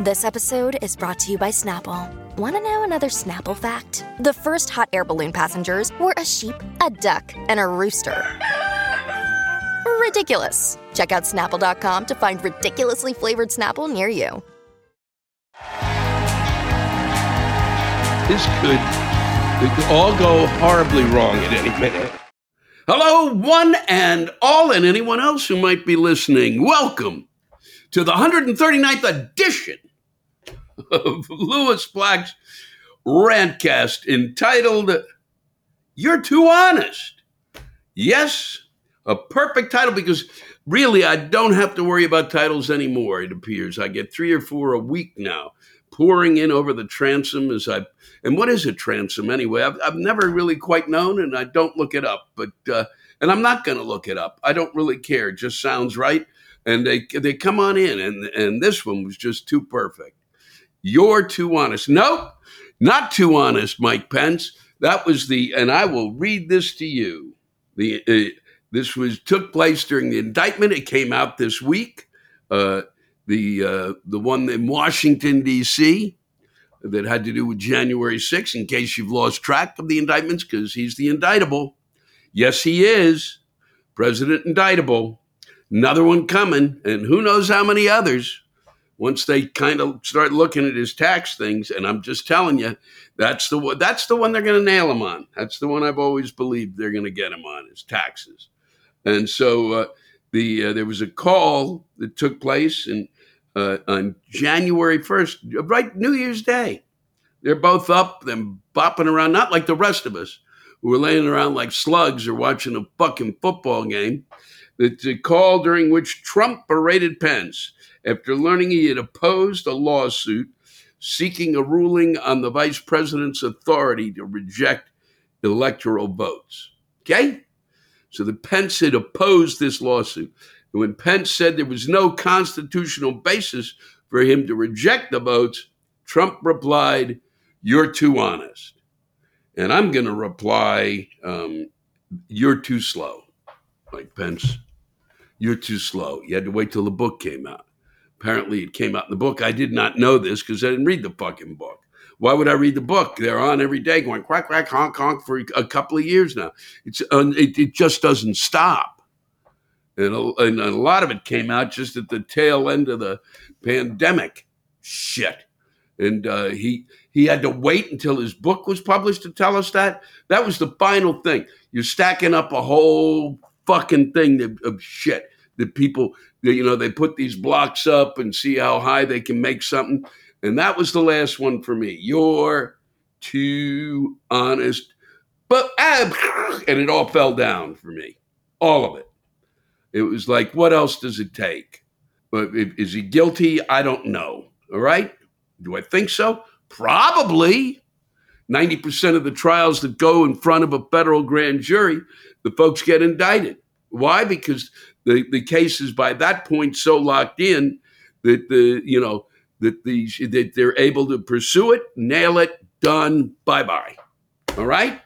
This episode is brought to you by Snapple. Want to know another Snapple fact? The first hot air balloon passengers were a sheep, a duck, and a rooster. Ridiculous. Check out snapple.com to find ridiculously flavored Snapple near you. This could, could all go horribly wrong at any minute. Hello, one and all, and anyone else who might be listening. Welcome to the 139th edition of Lewis Black's Rantcast entitled You're Too Honest. Yes, a perfect title because really I don't have to worry about titles anymore, it appears. I get three or four a week now pouring in over the transom as I and what is a transom anyway? I've, I've never really quite known and I don't look it up, but uh, and I'm not going to look it up. I don't really care. It just sounds right and they they come on in, and and this one was just too perfect. You're too honest. Nope, not too honest, Mike Pence. That was the, and I will read this to you. The uh, this was took place during the indictment. It came out this week. Uh, the uh, the one in Washington D.C. that had to do with January 6th. In case you've lost track of the indictments, because he's the indictable. Yes, he is President Indictable another one coming, and who knows how many others once they kind of start looking at his tax things. And I'm just telling you, that's the that's the one they're going to nail him on. That's the one I've always believed they're going to get him on is taxes. And so uh, the uh, there was a call that took place in, uh, on January 1st, right New Year's Day. They're both up, and bopping around, not like the rest of us who were laying around like slugs or watching a fucking football game. A call during which Trump berated Pence after learning he had opposed a lawsuit seeking a ruling on the vice president's authority to reject electoral votes. Okay? So the Pence had opposed this lawsuit. And when Pence said there was no constitutional basis for him to reject the votes, Trump replied, You're too honest. And I'm going to reply, um, You're too slow, Mike Pence you're too slow. You had to wait till the book came out. Apparently, it came out in the book. I did not know this because I didn't read the fucking book. Why would I read the book? They're on every day going quack, quack, honk, honk for a couple of years now. It's uh, it, it just doesn't stop. And a, and a lot of it came out just at the tail end of the pandemic. Shit. And uh, he he had to wait until his book was published to tell us that. That was the final thing. You're stacking up a whole fucking thing of, shit that people, you know, they put these blocks up and see how high they can make something. And that was the last one for me. You're too honest. But, and it all fell down for me. All of it. It was like, what else does it take? Is he guilty? I don't know. All right. Do I think so? Probably. 90% of the trials that go in front of a federal grand jury, the folks get indicted. Why? Because the, the case is by that point so locked in that the, you know, that the that they're able to pursue it, nail it, done, bye bye. All right?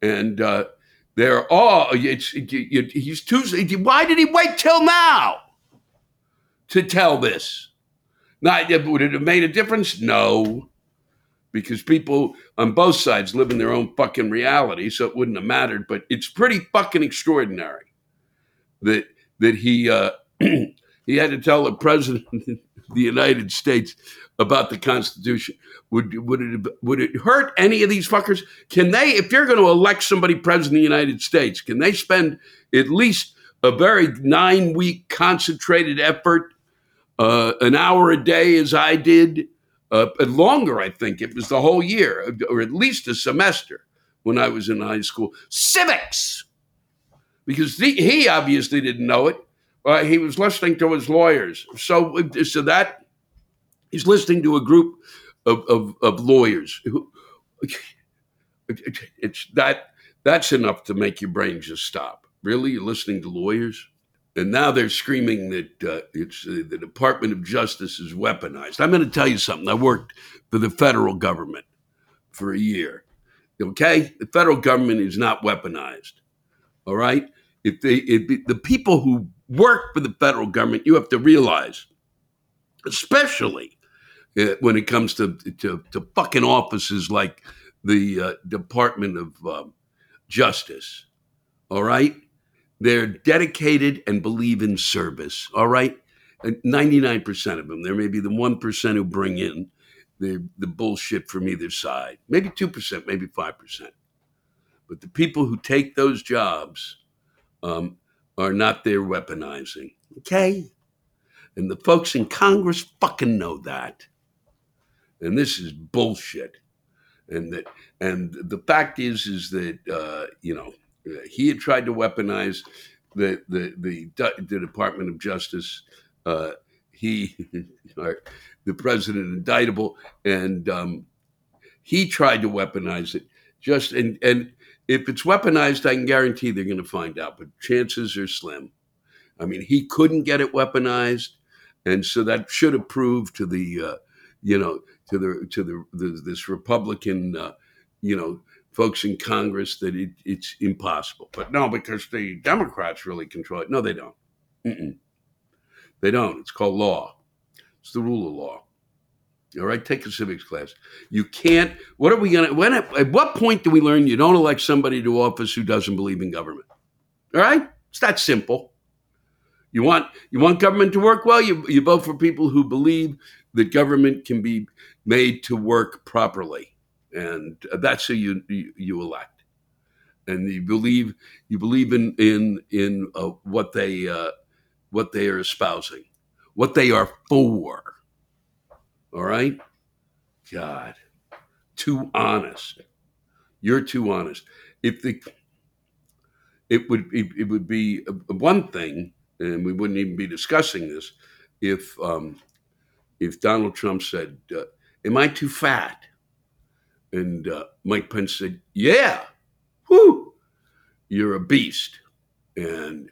And uh, they're all, it's, he's too, why did he wait till now to tell this? Not, would it have made a difference? No because people on both sides live in their own fucking reality, so it wouldn't have mattered. But it's pretty fucking extraordinary that that he uh, he had to tell the president of the United States about the Constitution. Would would it would it hurt any of these fuckers? Can they, if you're going to elect somebody president of the United States, can they spend at least a very nine week concentrated effort, uh, an hour a day, as I did? Uh, longer, I think. It was the whole year, or at least a semester when I was in high school. Civics! Because he, he obviously didn't know it. Uh, he was listening to his lawyers. So, so that he's listening to a group of, of, of lawyers. It's that that's enough to make your brain just stop. Really, you're listening to lawyers? And now they're screaming that uh, it's uh, the Department of Justice is weaponized. I'm going to tell you something. I worked for the federal government for a year. Okay, the federal government is not weaponized. All right, if they, if the people who work for the federal government, you have to realize, especially uh, when it comes to, to, to fucking offices like the uh, Department of um, Justice. All right they're dedicated and believe in service. All right. 99% of them. There may be the 1% who bring in the, the bullshit from either side. Maybe 2%, maybe 5%. But the people who take those jobs um, are not there weaponizing. Okay. And the folks in Congress fucking know that. And this is bullshit. And that, and the fact is, is that uh, you know he had tried to weaponize the the the, the Department of Justice. Uh, he, the president, indictable, and um, he tried to weaponize it. Just and and if it's weaponized, I can guarantee they're going to find out, but chances are slim. I mean, he couldn't get it weaponized, and so that should have proved to the, uh, you know, to the to the, the this Republican, uh, you know, folks in Congress that it, it's impossible. But no, because the Democrats really control it. No, they don't. Mm-mm. They don't. It's called law. It's the rule of law. All right, take a civics class. You can't. What are we gonna? When? At what point do we learn you don't elect somebody to office who doesn't believe in government? All right, it's that simple. You want you want government to work well. You you vote for people who believe that government can be made to work properly and that's who you you, elect. And you believe you believe in in in uh, what they uh, what they are espousing, what they are for. All right, God, too honest. You're too honest. If the it would it, it would be one thing, and we wouldn't even be discussing this if um, if Donald Trump said, uh, "Am I too fat?" And uh, Mike Pence said, Yeah, whoo, you're a beast. And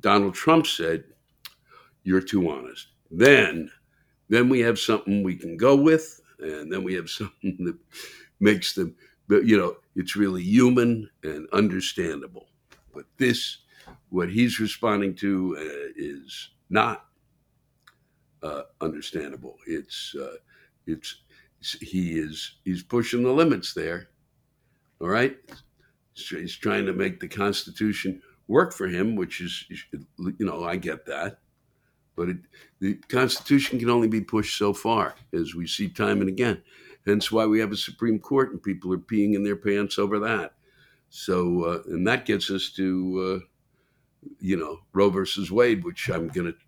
Donald Trump said, You're too honest. Then, then we have something we can go with, and then we have something that makes them, you know, it's really human and understandable. But this, what he's responding to, uh, is not uh, understandable. It's uh, it's he is he's pushing the limits there. All right, he's trying to make the Constitution work for him, which is you know I get that, but it, the Constitution can only be pushed so far, as we see time and again. Hence why we have a Supreme Court and people are peeing in their pants over that. So, uh, and that gets us to, uh, you know, Roe versus Wade, which I'm going to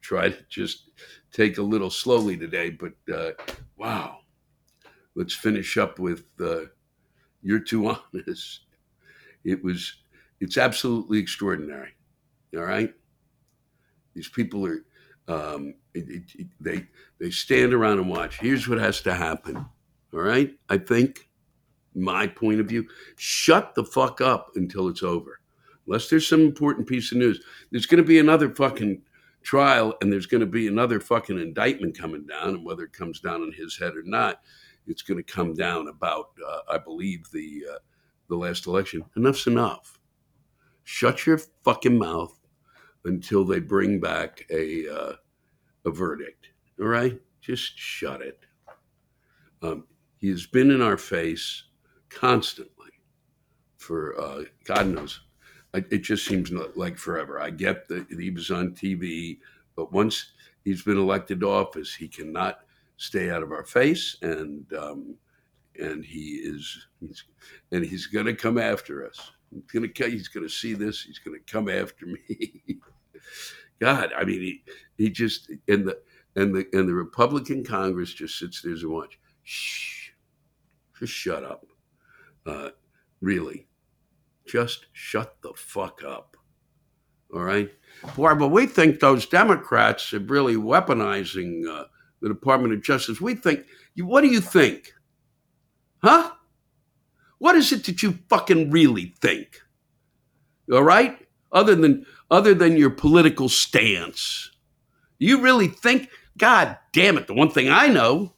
try to just take a little slowly today. But uh, wow, let's finish up with uh, "You're Too Honest." It was, it's absolutely extraordinary. All right, these people are, um, It, it, it, they they stand around and watch. Here's what has to happen. All right, I think my point of view. Shut the fuck up until it's over. Unless there's some important piece of news, there's going to be another fucking trial, and there's going to be another fucking indictment coming down, and whether it comes down on his head or not, it's going to come down about, uh, I believe, the uh, the last election. Enough's enough. Shut your fucking mouth until they bring back a uh, a verdict. All right, just shut it. Um, he has been in our face constantly for uh, God knows. It just seems like forever. I get that he was on TV, but once he's been elected to office, he cannot stay out of our face, and um, and he is he's, and he's going to come after us. He's going to he's going to see this. He's going to come after me. God, I mean, he he just and the and the and the Republican Congress just sits there and watch. Shh, just shut up. Uh, really, just shut the fuck up. All right, boy. But we think those Democrats are really weaponizing uh, the Department of Justice. We think. What do you think? Huh? What is it that you fucking really think? All right? Other than other than your political stance. You really think God damn it, the one thing I know,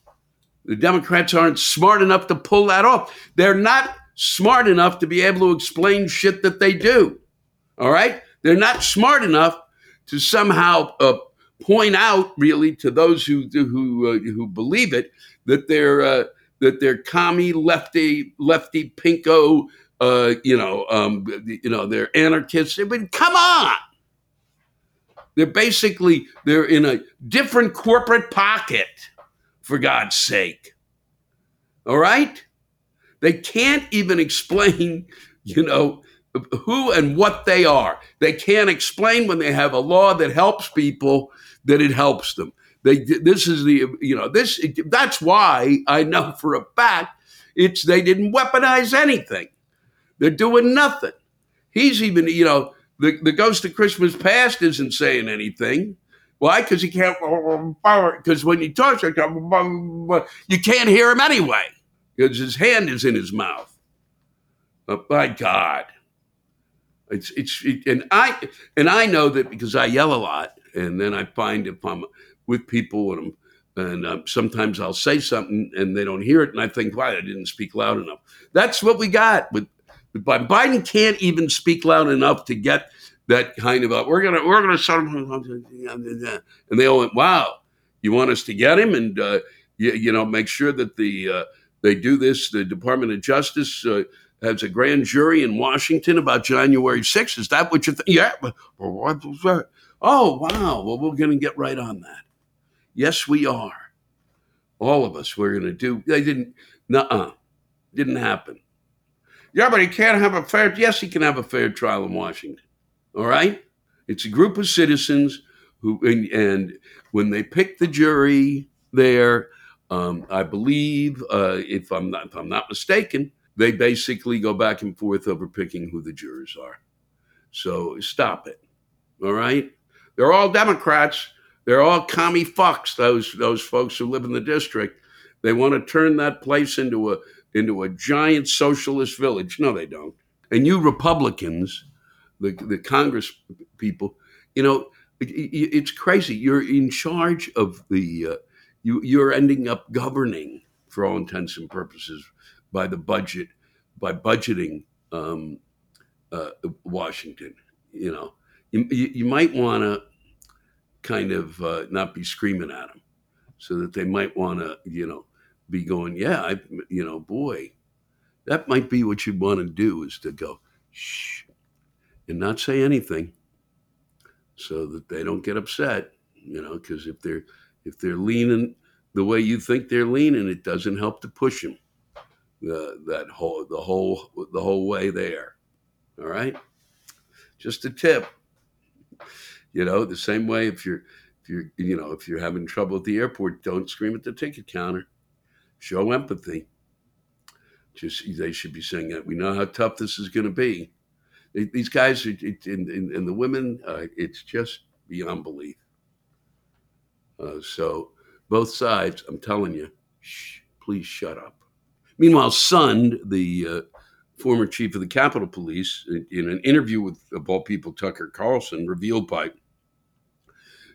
the Democrats aren't smart enough to pull that off. They're not smart enough to be able to explain shit that they do. All right? They're not smart enough to somehow uh, point out, really, to those who who uh, who believe it, that they're uh, that they're commie, lefty, lefty, pinko, uh, you know, um, you know, they're anarchists. I mean, come on. They're basically they're in a different corporate pocket, for God's sake. All right? They can't even explain, you know, who and what they are. They can't explain when they have a law that helps people that it helps them. They this is the you know this that's why I know for a fact it's they didn't weaponize anything. They're doing nothing. He's even you know the the ghost of Christmas past isn't saying anything. Why? Because he can't. Because when he talks, you can't hear him anyway because his hand is in his mouth. But by God, it's it's it, and I and I know that because I yell a lot, and then I find if I'm with people and and um, sometimes I'll say something and they don't hear it, and I think, why I didn't speak loud enough. That's what we got with. But Biden can't even speak loud enough to get that kind of a, we're gonna we're gonna start and they all went, wow, you want us to get him and uh, you, you know make sure that the uh, they do this. The Department of Justice uh, has a grand jury in Washington about January 6th. Is that what you think? Yeah. Oh wow. Well, we're gonna get right on that. Yes, we are. All of us, we're going to do. They didn't, nuh didn't happen. Yeah, but he can't have a fair, yes, he can have a fair trial in Washington. All right? It's a group of citizens who, and, and when they pick the jury there, um, I believe, uh, if I'm not, if I'm not mistaken, they basically go back and forth over picking who the jurors are. So stop it. All right? They're all Democrats. They're all commie fucks, those those folks who live in the district. They want to turn that place into a into a giant socialist village. No, they don't. And you Republicans, the the Congress people, you know, it, it, it's crazy. You're in charge of the. Uh, you you're ending up governing for all intents and purposes by the budget by budgeting um, uh, Washington. You know, you, you might want to kind of uh, not be screaming at them so that they might want to, you know, be going, yeah, I, you know, boy, that might be what you'd want to do is to go, shh, and not say anything so that they don't get upset, you know, because if they're, if they're leaning the way you think they're leaning, it doesn't help to push them the, that whole, the whole, the whole way there. All right. Just a tip. You know, the same way if you're if you're you know if you're having trouble at the airport, don't scream at the ticket counter. Show empathy. Just they should be saying that we know how tough this is going to be. These guys are, and, and, the women, uh, it's just beyond belief. Uh, so both sides, I'm telling you, shh, please shut up. Meanwhile, Sund, the uh, former chief of the Capitol Police, in an interview with, of all people, Tucker Carlson, revealed by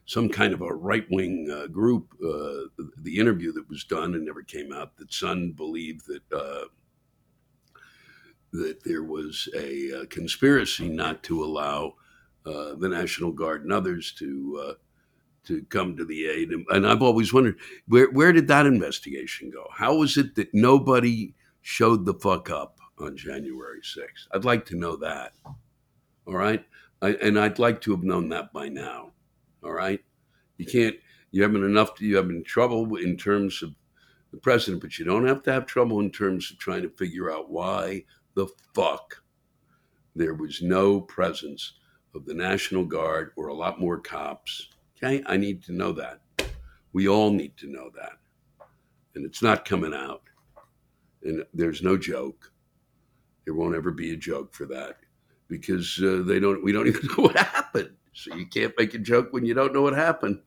some kind of a right wing uh, group, uh, the interview that was done and never came out, that Sund believed that uh, that there was a, a, uh, conspiracy not to allow uh, the National Guard and others to uh, to come to the aid. And, and, I've always wondered where where did that investigation go? How was it that nobody showed the fuck up on January 6th? I'd like to know that. All right, I, and I'd like to have known that by now. All right. You can't, you haven't enough, you having trouble in terms of the president, but you don't have to have trouble in terms of trying to figure out why the fuck there was no presence of the National Guard or a lot more cops. Okay. I need to know that. We all need to know that. And it's not coming out. And there's no joke. There won't ever be a joke for that because uh, they don't. We don't even know what happened. So you can't make a joke when you don't know what happened.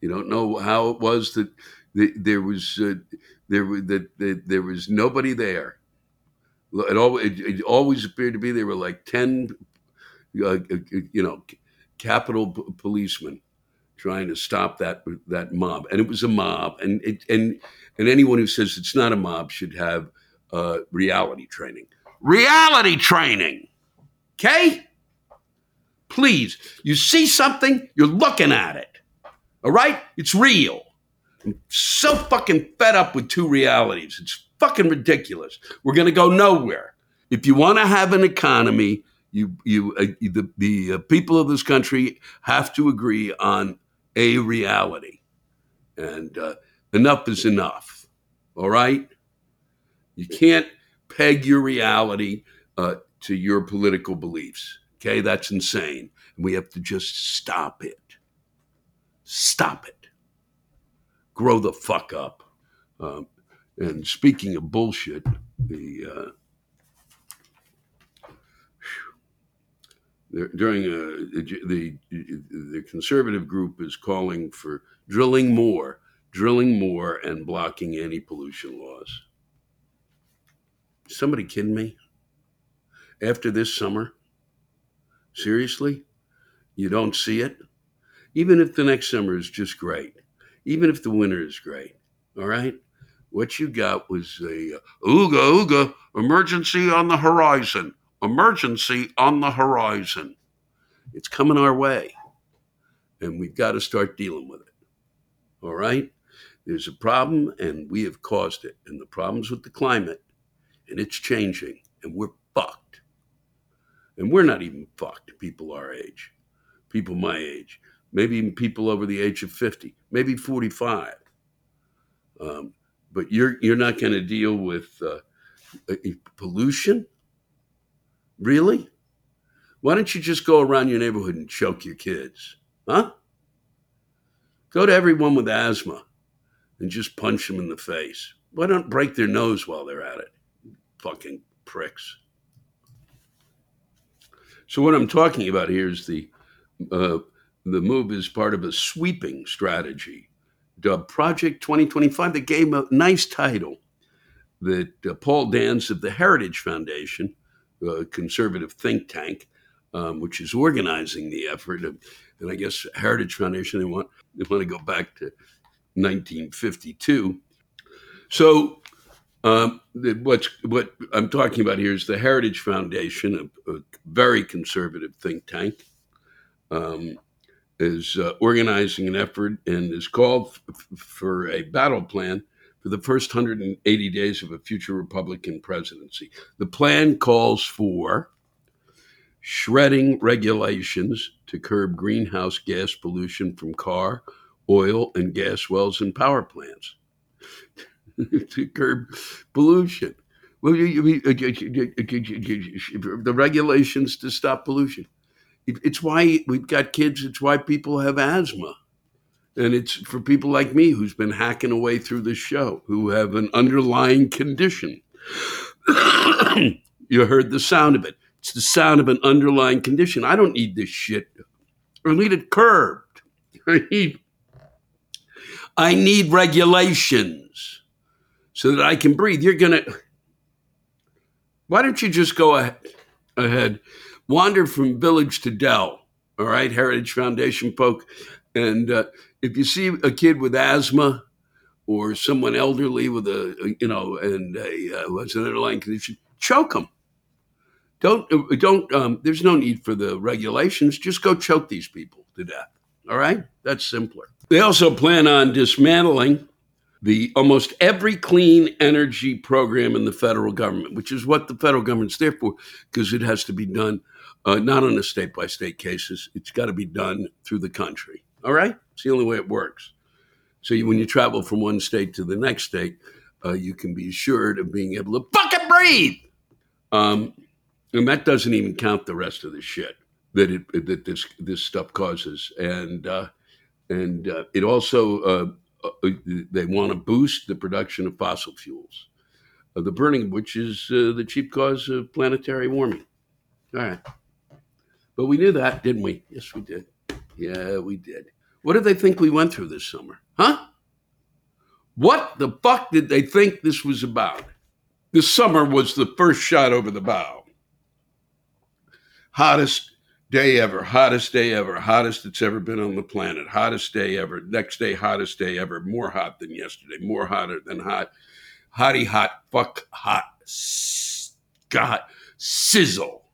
You don't know how it was that there was uh, there that, that there was nobody there. It, always, it, always appeared to be there were like ten, uh, uh you know, Capitol p- policemen trying to stop that that mob, and it was a mob. And it, and and anyone who says it's not a mob should have uh, reality training. Reality training, okay? Please, you see something, you're looking at it. All right? It's real. I'm so fucking fed up with two realities. It's fucking ridiculous. We're going to go nowhere. If you want to have an economy, you, you, uh, the, the uh, people of this country have to agree on a reality. And uh, enough is enough. All right? You can't peg your reality uh, to your political beliefs. Okay, that's insane. We have to just stop it. Stop it. Grow the fuck up. Um, and speaking of bullshit, the uh, during uh, the the conservative group is calling for drilling more, drilling more, and blocking any pollution laws. Somebody kidding me? After this summer, Seriously? You don't see it? Even if the next summer is just great, even if the winter is great, all right? What you got was a uh, ooga ooga emergency on the horizon, emergency on the horizon. It's coming our way, and we've got to start dealing with it. All right? There's a problem, and we have caused it, and the problem's with the climate, and it's changing, and we're fucked. And we're not even fucked, people our age, people my age, maybe even people over the age of 50, maybe 45. Um, but you're, you're not going to deal with uh, pollution? Really? Why don't you just go around your neighborhood and choke your kids? Huh? Go to everyone with asthma and just punch them in the face. Why don't break their nose while they're at it? Fucking pricks. So what I'm talking about here is the uh, the move is part of a sweeping strategy dubbed Project 2025 that gave a nice title that uh, Paul Dans of the Heritage Foundation, a conservative think tank, um, which is organizing the effort. Of, and I guess Heritage Foundation they want they want to go back to 1952. So um, what's what I'm talking about here is the Heritage Foundation, a, a very conservative think tank, um, is uh, organizing an effort and is called f- for a battle plan for the first 180 days of a future Republican presidency. The plan calls for shredding regulations to curb greenhouse gas pollution from car, oil, and gas wells and power plants to curb pollution. Well, uh, the regulations to stop pollution. It's why we've got kids. It's why people have asthma. And it's for people like me who's been hacking away through this show, who have an underlying condition. you heard the sound of it. It's the sound of an underlying condition. I don't need this shit. I need it curbed. I need I need regulations so that I can breathe. You're going to. Why don't you just go ahead, wander from village to dell, all right, Heritage Foundation folk? And uh, if you see a kid with asthma or someone elderly with a, you know, and a, uh, what's an underlying condition, choke them. Don't, uh, don't, um, there's no need for the regulations. Just go choke these people to death. All right? That's simpler. They also plan on dismantling the almost every clean energy program in the federal government, which is what the federal government's there for, because it has to be done uh, not on a state by state cases. It's got to be done through the country. All right, it's the only way it works. So you, when you travel from one state to the next state, uh, you can be assured of being able to fucking breathe. Um, and that doesn't even count the rest of the shit that it that this this stuff causes, and uh, and uh, it also uh, they want to boost the production of fossil fuels, uh, the burning of which is uh, the chief cause of planetary warming. All right. But we knew that, didn't we? Yes, we did. Yeah, we did. What did they think we went through this summer? Huh? What the fuck did they think this was about? This summer was the first shot over the bow. Hottest day ever, hottest day ever, hottest it's ever been on the planet, hottest day ever, next day, hottest day ever, more hot than yesterday, more hotter than hot, hotty hot, fuck hot, God, sizzle.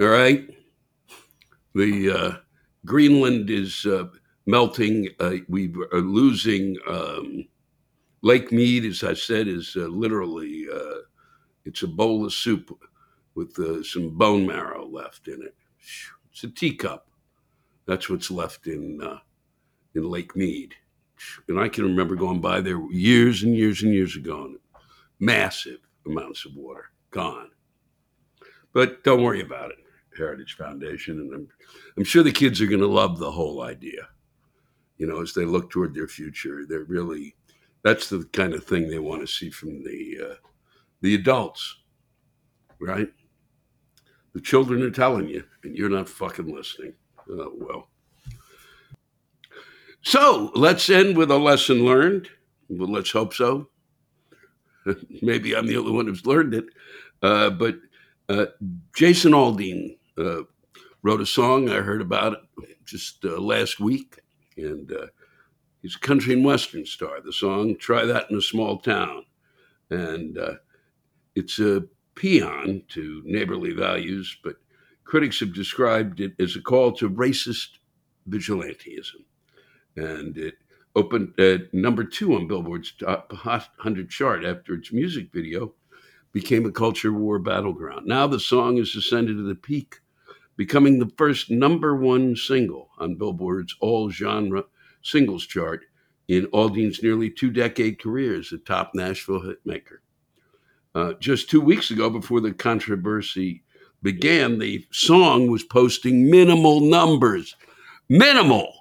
All right? The uh, Greenland is uh, melting. Uh, we are losing. Um, Lake Mead, as I said, is uh, literally uh, it's a bowl of soup with uh, some bone marrow left in it. It's a teacup. That's what's left in uh, in Lake Mead. And I can remember going by there years and years and years ago, and massive amounts of water gone. But don't worry about it, Heritage Foundation, and I'm I'm sure the kids are going to love the whole idea. You know, as they look toward their future, they're really that's the kind of thing they want to see from the uh, the adults, right? The children are telling you, and you're not fucking listening. Oh, well. So let's end with a lesson learned. Well, let's hope so. Maybe I'm the only one who's learned it. Uh, but uh, Jason Aldean uh, wrote a song. I heard about it just uh, last week. And uh, he's a country and western star. The song, Try That in a Small Town. And uh, it's a paean to neighborly values, but critics have described it as a call to racist vigilantism. And it opened at number two on Billboard's Top 100 chart after its music video became a culture war battleground. Now the song has ascended to the peak, becoming the first number one single on Billboard's all genre singles chart in Aldean's nearly two decade career as a top Nashville hitmaker. Uh, just two weeks ago, before the controversy began, the song was posting minimal numbers, minimal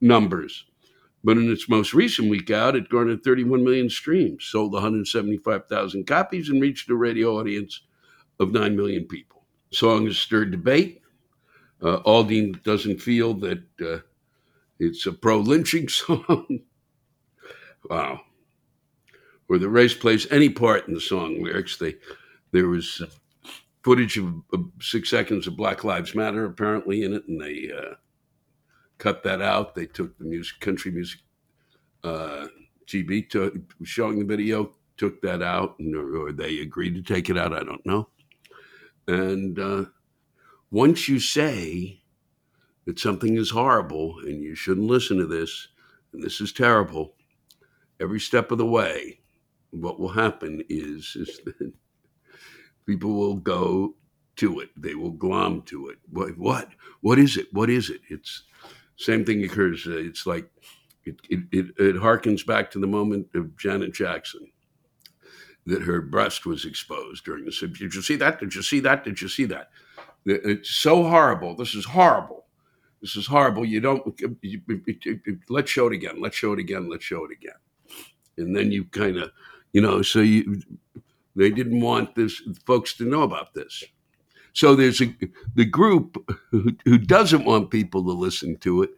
numbers. But in its most recent week out, it garnered 31 million streams, sold 175,000 copies, and reached a radio audience of 9 million people. The song has stirred debate. Uh, Aldean doesn't feel that uh, it's a pro lynching song. wow where the race plays any part in the song lyrics. They there was footage of, of six seconds of Black Lives Matter apparently in it, and they uh, cut that out. They took the music, country music, uh, TV to, showing the video, took that out, and, or, or, they agreed to take it out. I don't know. And uh, once you say that something is horrible and you shouldn't listen to this, and this is terrible, every step of the way, what will happen is, is that people will go to it. They will glom to it. What? What? What is it? What is it? It's same thing occurs. Uh, it's like it, it, it, it harkens back to the moment of Janet Jackson that her breast was exposed during the. Did you see that? Did you see that? Did you see that? It's so horrible. This is horrible. This is horrible. You don't. You, you, let's show it again. Let's show it again. Let's show it again. And then you kind of you know, so you, they didn't want this folks to know about this. So there's a the group who, who doesn't want people to listen to it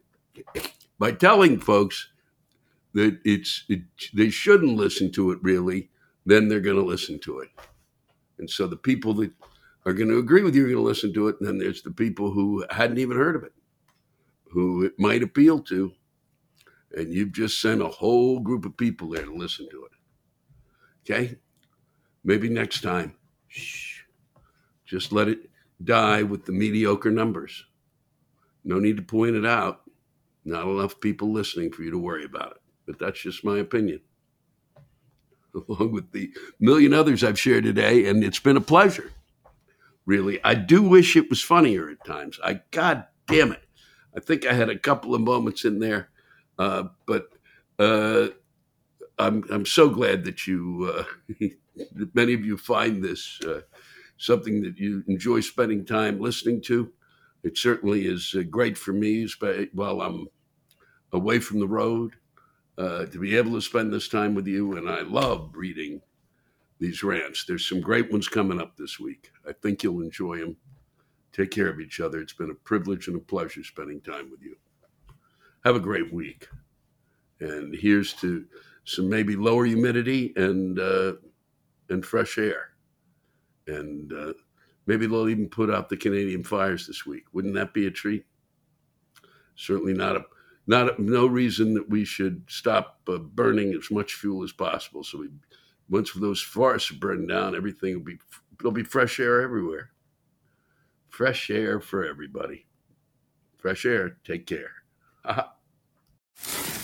by telling folks that it's it, they shouldn't listen to it really, then they're going to listen to it. And so the people that are going to agree with you are going to listen to it, and then there's the people who hadn't even heard of it, who it might appeal to, and you've just sent a whole group of people there to listen to it. Okay, maybe next time, shh, just let it die with the mediocre numbers. No need to point it out. Not enough people listening for you to worry about it. But that's just my opinion. Along with the million others I've shared today, and it's been a pleasure. Really, I do wish it was funnier at times. I, God damn it, I think I had a couple of moments in there, uh, but uh, I'm I'm so glad that you, uh, that many of you find this uh, something that you enjoy spending time listening to. It certainly is uh, great for me while I'm away from the road uh, to be able to spend this time with you. And I love reading these rants. There's some great ones coming up this week. I think you'll enjoy them. Take care of each other. It's been a privilege and a pleasure spending time with you. Have a great week. And here's to some maybe lower humidity and uh, and fresh air. And uh, maybe they'll even put out the Canadian fires this week. Wouldn't that be a treat? Certainly not a not no reason that we should stop uh, burning as much fuel as possible. So we, once those forests are burned down, everything will be there'll be fresh air everywhere. Fresh air for everybody. Fresh air. Take care.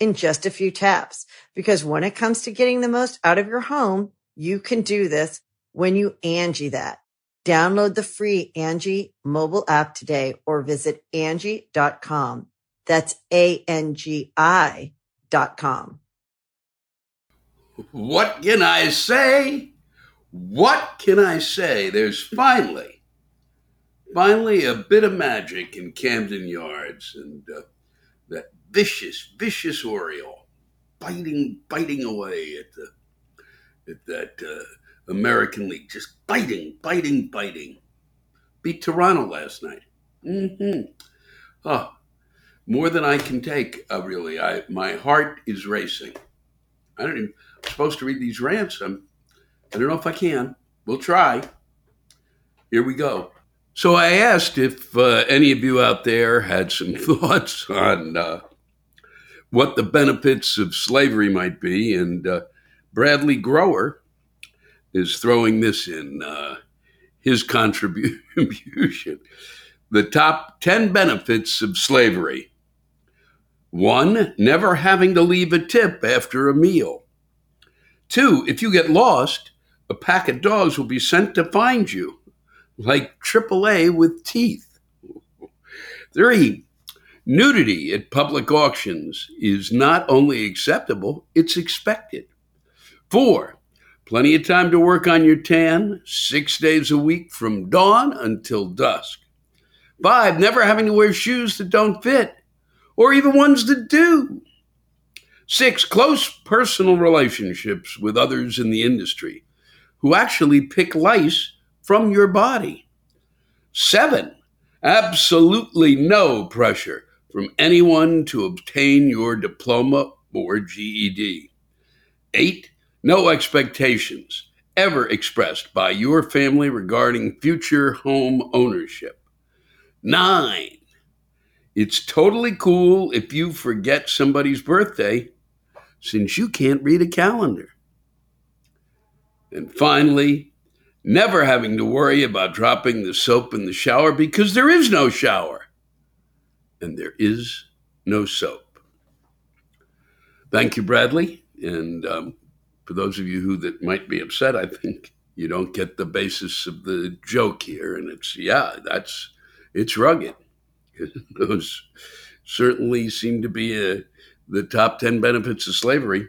in just a few taps. Because when it comes to getting the most out of your home, you can do this when you Angie that. Download the free Angie mobile app today or visit Angie.com. That's A-N-G-I dot com. What can I say? What can I say? There's finally, finally a bit of magic in Camden Yards and uh, that vicious, vicious Oriole biting, biting away at the at that uh, American League, just biting, biting, biting. Beat Toronto last night. Mm-hmm. Oh, more than I can take. Uh, really, I my heart is racing. I don't even supposed to read these rants. I'm, I don't know if I can. We'll try. Here we go. So I asked if uh, any of you out there had some thoughts on uh, what the benefits of slavery might be, and uh, Bradley Grower is throwing this in uh, his contribution. The top 10 benefits of slavery. One, never having to leave a tip after a meal. Two, if you get lost, a pack of dogs will be sent to find you, like AAA with teeth. Three, nudity at public auctions is not only acceptable, it's expected. Four, plenty of time to work on your tan, six days a week from dawn until dusk. Five, never having to wear shoes that don't fit, or even ones that do. Six, close personal relationships with others in the industry. who actually pick lice from your body. Seven, absolutely no pressure from anyone to obtain your diploma or GED. Eight, no expectations ever expressed by your family regarding future home ownership. Nine, it's totally cool if you forget somebody's birthday since you can't read a calendar. And finally, never having to worry about dropping the soap in the shower because there is no shower and there is no soap. Thank you, Bradley. And um, for those of you who that might be upset, I think you don't get the basis of the joke here. And it's yeah, that's it's rugged. Those certainly seem to be a, uh, the top ten benefits of slavery.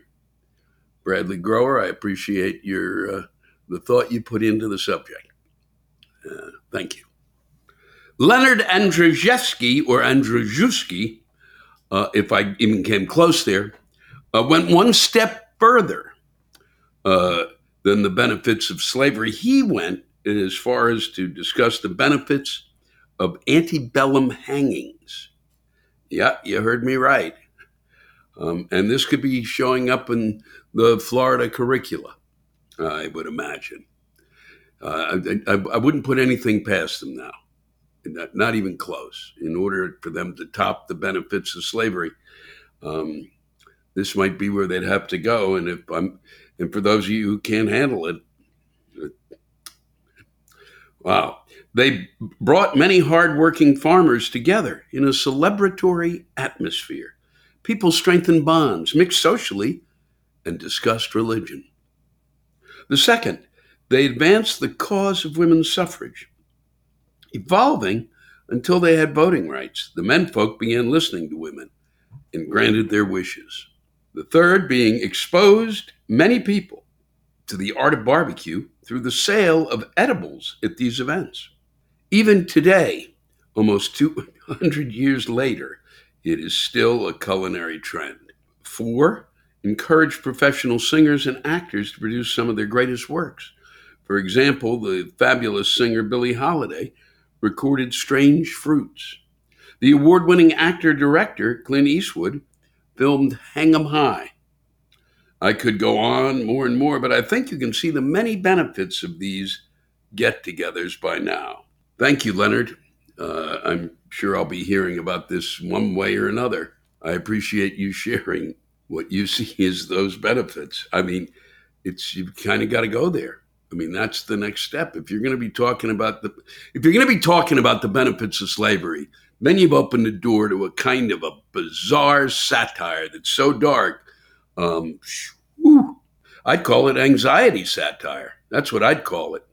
Bradley Grower, I appreciate your uh, the thought you put into the subject. Uh, thank you. Leonard Andrzejewski, or Andrzejewski, uh, if I even came close there, uh, went one step further uh, than the benefits of slavery. He went as far as to discuss the benefits of antebellum hangings. Yeah, you heard me right. Um, and this could be showing up in the Florida curricula, I would imagine. Uh, I, I, I, wouldn't put anything past them now, not, not, even close, in order for them to top the benefits of slavery. Um, this might be where they'd have to go. And if I'm, and for those of you who can't handle it, wow, they brought many hardworking farmers together in a celebratory atmosphere. People strengthened bonds, mixed socially, and discussed religion. The second, they advanced the cause of women's suffrage, evolving until they had voting rights. The menfolk began listening to women and granted their wishes. The third being exposed many people to the art of barbecue through the sale of edibles at these events. Even today, almost 200 years later, it is still a culinary trend. Four, encourage professional singers and actors to produce some of their greatest works. For example, the fabulous singer Billie Holiday recorded Strange Fruits. The award winning actor director Clint Eastwood filmed Hang 'em High. I could go on more and more, but I think you can see the many benefits of these get togethers by now. Thank you, Leonard. Uh, I'm sure I'll be hearing about this one way or another. I appreciate you sharing what you see as those benefits. I mean, it's you've kind of got to go there. I mean, that's the next step. If you're going to be talking about the if you're going to be talking about the benefits of slavery, then you've opened the door to a kind of a bizarre satire that's so dark. Um, whew, I'd call it anxiety satire. That's what I'd call it.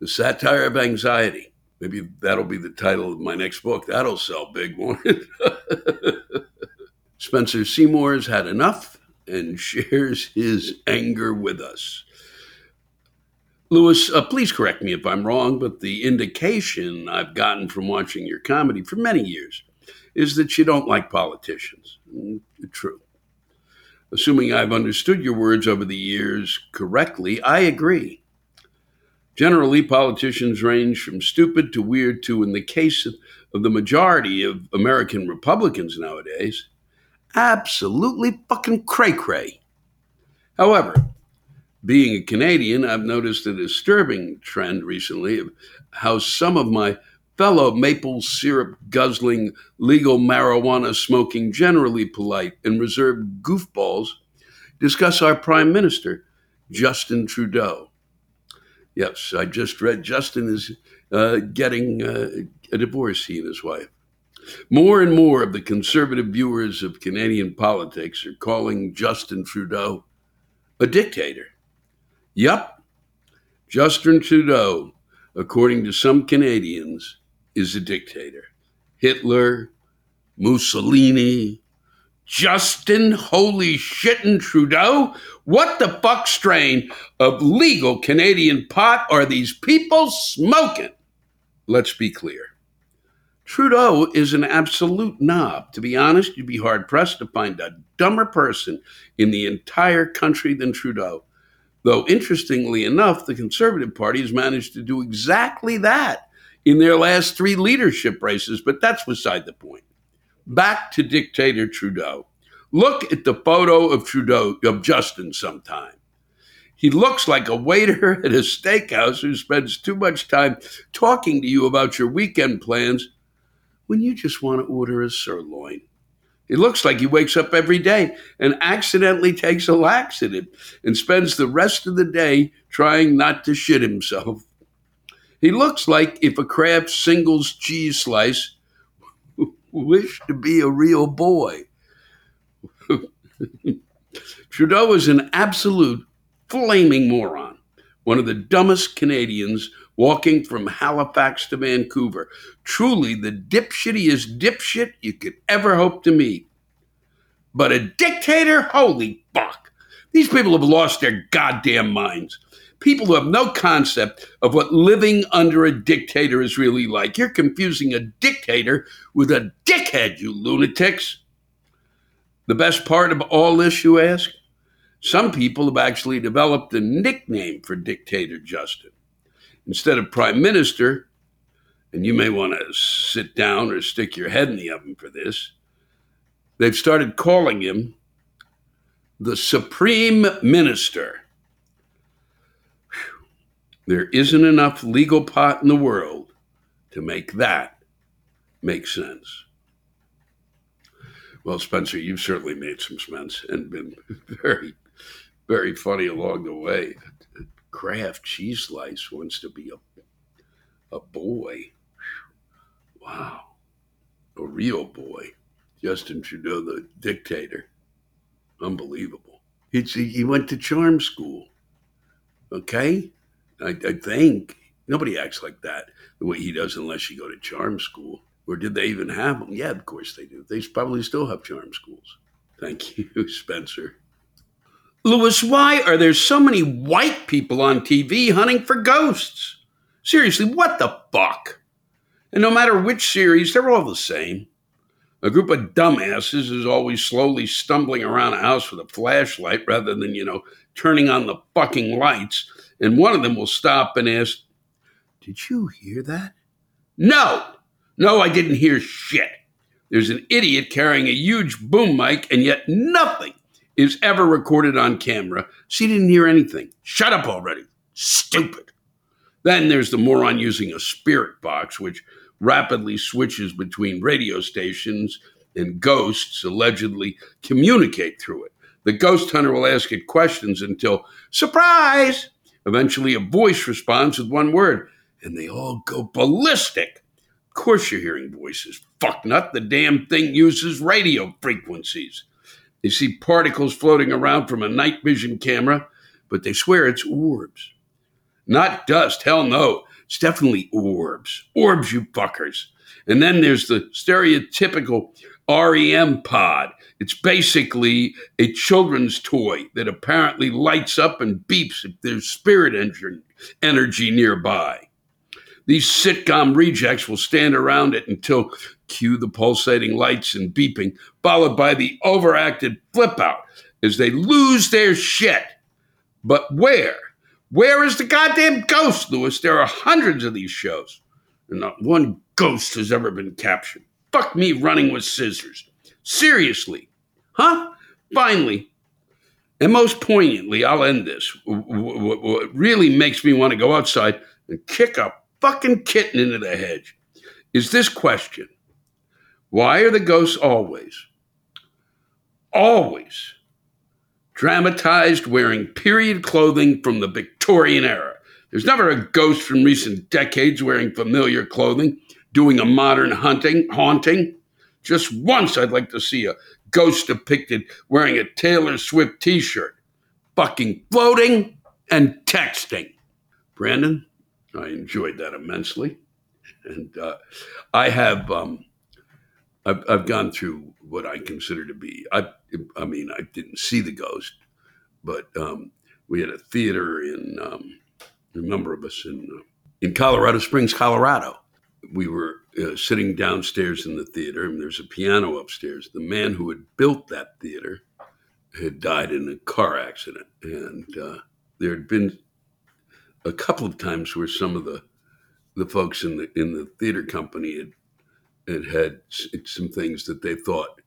The satire of anxiety. Maybe that'll be the title of my next book. That'll sell big, won't it? Spencer Seymour's had enough and shares his anger with us. Lewis, uh, please correct me if I'm wrong, but the indication I've gotten from watching your comedy for many years is that you don't like politicians. Mm, true. Assuming I've understood your words over the years correctly, I agree. Generally, politicians range from stupid to weird to, in the case of, of the majority of American Republicans nowadays, absolutely fucking cray cray. However, being a Canadian, I've noticed a disturbing trend recently of how some of my fellow maple syrup guzzling, legal marijuana smoking, generally polite and reserved goofballs discuss our Prime Minister, Justin Trudeau. Yes, I just read Justin is uh, getting uh, a divorce, he and his wife. More and more of the conservative viewers of Canadian politics are calling Justin Trudeau a dictator. Yup, Justin Trudeau, according to some Canadians, is a dictator. Hitler, Mussolini, Justin Holy Shittin' Trudeau? What the fuck strain of legal Canadian pot are these people smoking? Let's be clear. Trudeau is an absolute knob. To be honest, you'd be hard pressed to find a dumber person in the entire country than Trudeau. Though, interestingly enough, the Conservative Party has managed to do exactly that in their last three leadership races, but that's beside the point. Back to dictator Trudeau. Look at the photo of Trudeau, of Justin sometime. He looks like a waiter at a steakhouse who spends too much time talking to you about your weekend plans when you just want to order a sirloin. It looks like he wakes up every day and accidentally takes a laxative and spends the rest of the day trying not to shit himself. He looks like if a Kraft singles cheese slice wished to be a real boy. Trudeau is an absolute flaming moron, one of the dumbest Canadians walking from Halifax to Vancouver. Truly the dipshittiest dipshit you could ever hope to meet. But a dictator? Holy fuck. These people have lost their goddamn minds. People who have no concept of what living under a dictator is really like. You're confusing a dictator with a dickhead, you lunatics. The best part of all this, you ask? Some people have actually developed a nickname for dictator Justin. Instead of prime minister, and you may want to sit down or stick your head in the oven for this, they've started calling him the Supreme Minister. Whew. There isn't enough legal pot in the world to make that make sense. Well, Spencer, you've certainly made some sense and been very, very funny along the way. Kraft cheese slice wants to be a, a boy. Wow. A real boy. Justin Trudeau, the dictator. Unbelievable. It's, he went to charm school. Okay? I, I think. Nobody acts like that the way he does unless you go to charm school. Or did they even have them? Yeah, of course they do. They probably still have charm schools. Thank you, Spencer. Lewis, why are there so many white people on TV hunting for ghosts? Seriously, what the fuck? And no matter which series, they're all the same. A group of dumbasses is always slowly stumbling around a house with a flashlight rather than, you know, turning on the fucking lights. And one of them will stop and ask, Did you hear that? No! No, I didn't hear shit. There's an idiot carrying a huge boom mic, and yet nothing is ever recorded on camera. She didn't hear anything. Shut up already. Stupid. Then there's the moron using a spirit box, which rapidly switches between radio stations and ghosts allegedly communicate through it. The ghost hunter will ask it questions until, surprise! Eventually, a voice responds with one word, and they all go ballistic Of course you're hearing voices. Fuck nut, the damn thing uses radio frequencies. They see particles floating around from a night vision camera, but they swear it's orbs. Not dust, hell no. It's definitely orbs. Orbs, you fuckers. And then there's the stereotypical REM pod. It's basically a children's toy that apparently lights up and beeps if there's spirit energy nearby. These sitcom rejects will stand around it until cue the pulsating lights and beeping, followed by the overacted flip out as they lose their shit. But where? Where is the goddamn ghost, Lewis? There are hundreds of these shows, and not one ghost has ever been captured. Fuck me running with scissors. Seriously. Huh? Finally, and most poignantly, I'll end this. What really makes me want to go outside and kick a fucking kitten into the hedge is this question Why are the ghosts always, always dramatized wearing period clothing from the Victorian era? There's never a ghost from recent decades wearing familiar clothing, doing a modern hunting, haunting. Just once I'd like to see a ghost depicted wearing a Taylor Swift t shirt, fucking floating and texting. Brandon, I enjoyed that immensely, and uh, I have um, I've, I've gone through what I consider to be I I mean I didn't see the ghost, but um, we had a theater in um, a number of us in uh, in Colorado Springs, Colorado. We were uh, sitting downstairs in the theater, and there's a piano upstairs. The man who had built that theater had died in a car accident, and uh, there had been a couple of times where some of the the folks in the in the theater company had had had some things that they thought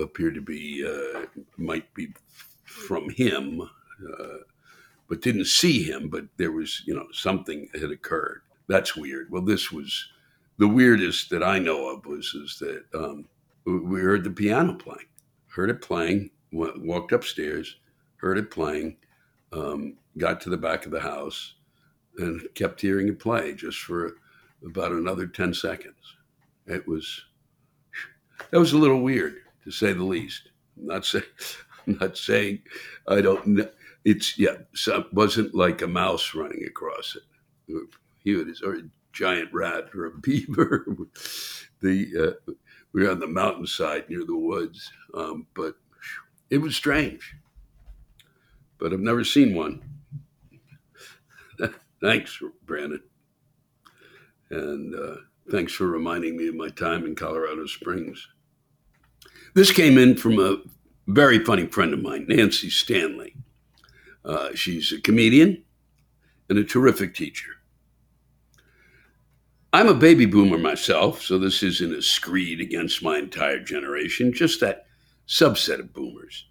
appeared to be uh, might be from him, uh, but didn't see him. But there was you know something had occurred. That's weird. Well, this was the weirdest that I know of was is that um, we heard the piano playing, heard it playing, walked upstairs, heard it playing, um, got to the back of the house, and kept hearing it play just for about another ten seconds. It was that was a little weird to say the least. I'm not saying I'm not saying I don't know. It's yeah, so it wasn't like a mouse running across it. He was or a giant rat or a beaver. the uh, we were on the mountainside near the woods, um, but it was strange. But I've never seen one. thanks, Brandon, and uh, thanks for reminding me of my time in Colorado Springs. This came in from a very funny friend of mine, Nancy Stanley. Uh, she's a comedian and a terrific teacher. I'm a baby boomer myself, so this isn't a screed against my entire generation, just that subset of boomers.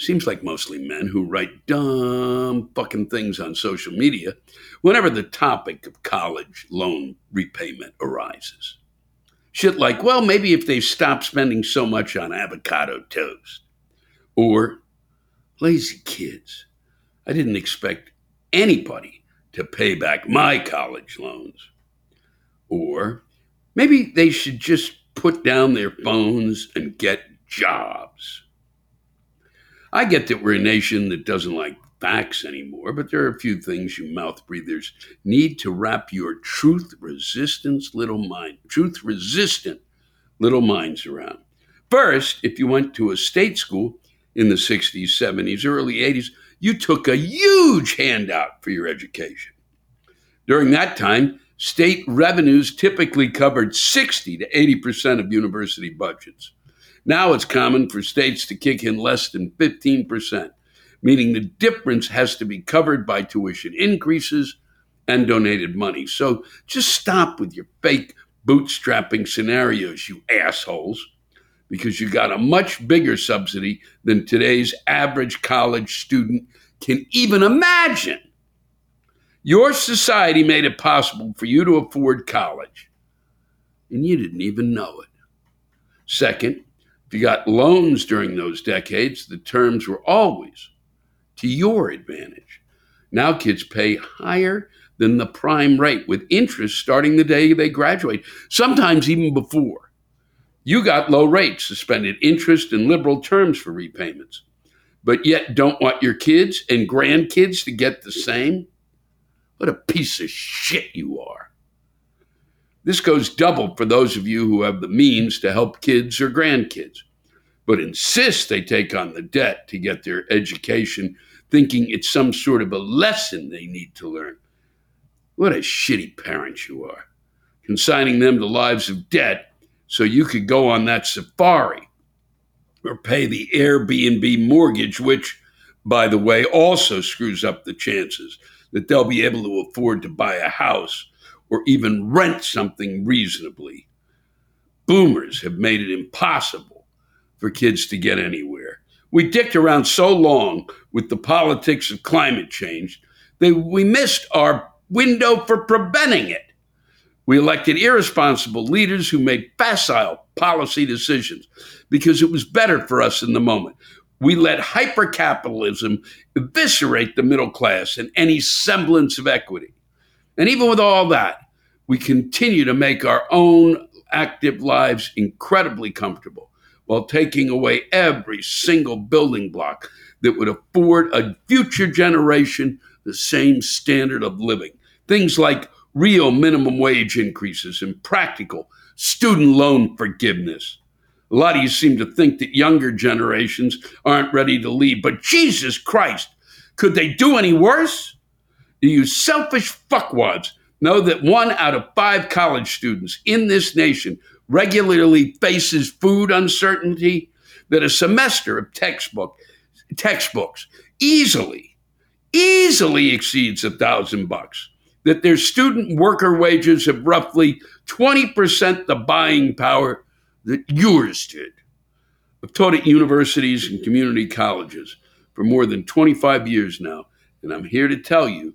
Seems like mostly men who write dumb fucking things on social media whenever the topic of college loan repayment arises. Shit like, well, maybe if they stop spending so much on avocado toast. Or, lazy kids. I didn't expect anybody to pay back my college loans. Or, maybe they should just put down their phones and get jobs. I get that we're a nation that doesn't like facts anymore, but there are a few things you mouth breathers need to wrap your truth resistance little mind, truth resistant little minds around. First, if you went to a state school in the 60s, 70s, early 80s, you took a huge handout for your education. During that time, state revenues typically covered 60 to 80% of university budgets. Now it's common for states to kick in less than 15% meaning the difference has to be covered by tuition increases and donated money. So just stop with your fake bootstrapping scenarios, you assholes, because you got a much bigger subsidy than today's average college student can even imagine. Your society made it possible for you to afford college, and you didn't even know it. Second, if you got loans during those decades, the terms were always to your advantage. Now kids pay higher than the prime rate with interest starting the day they graduate, sometimes even before. You got low rates, suspended interest, and liberal terms for repayments, but yet don't want your kids and grandkids to get the same? What a piece of shit you are. This goes double for those of you who have the means to help kids or grandkids, but insist they take on the debt to get their education thinking it's some sort of a lesson they need to learn. What a shitty parent you are, consigning them to lives of debt so you could go on that safari or pay the Airbnb mortgage, which, by the way, also screws up the chances that they'll be able to afford to buy a house or even rent something reasonably. Boomers have made it impossible for kids to get anywhere. We dicked around so long with the politics of climate change that we missed our window for preventing it. We elected irresponsible leaders who made facile policy decisions because it was better for us in the moment. We let hypercapitalism eviscerate the middle class and any semblance of equity. And even with all that, we continue to make our own active lives incredibly comfortable while taking away every single building block that would afford a future generation the same standard of living. Things like real minimum wage increases and practical student loan forgiveness. A lot of you seem to think that younger generations aren't ready to leave, but Jesus Christ, could they do any worse? Do you selfish fuckwads know that one out of five college students in this nation regularly faces food uncertainty, that a semester of textbook textbooks easily, easily exceeds a thousand bucks, that their student worker wages have roughly 20% the buying power that yours did. I've taught at universities and community colleges for more than 25 years now, and I'm here to tell you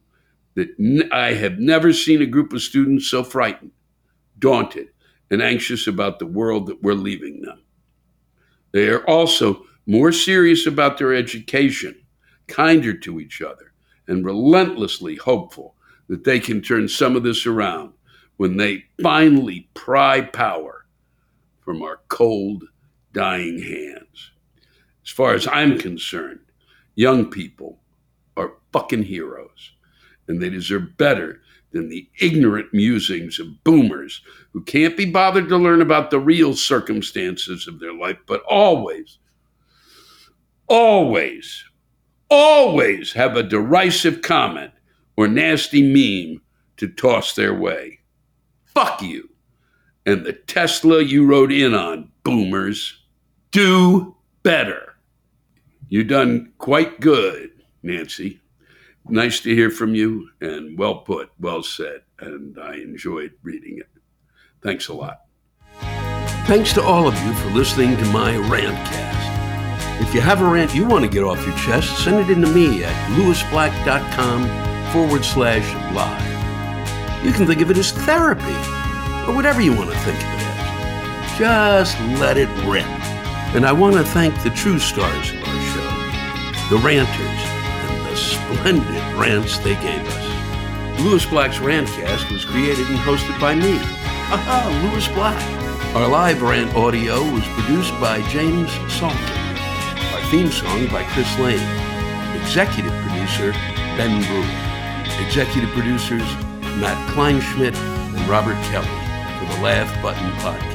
that n- I have never seen a group of students so frightened, daunted, and anxious about the world that we're leaving them. They are also more serious about their education, kinder to each other, and relentlessly hopeful that they can turn some of this around when they finally pry power from our cold, dying hands. As far as I'm concerned, young people are fucking heroes, and they deserve better than the ignorant musings of boomers who can't be bothered to learn about the real circumstances of their life, but always, always, always have a derisive comment or nasty meme to toss their way. Fuck you and the Tesla you rode in on, boomers. Do better. You done quite good, Nancy. Nice to hear from you and well put, well said, and I enjoyed reading it. Thanks a lot. Thanks to all of you for listening to my rantcast. If you have a rant you want to get off your chest, send it in to me at lewisblack.com forward slash live. You can think of it as therapy or whatever you want to think of it as. Just let it rip. And I want to thank the true stars of our show, the ranters, splendid rants they gave us. Lewis Black's Rantcast was created and hosted by me. Aha, Lewis Black. Our live rant audio was produced by James Salter. Our theme song by Chris Lane. Executive producer Ben Brewer. Executive producers Matt Kleinschmidt and Robert Kelly for the Laugh Button Podcast.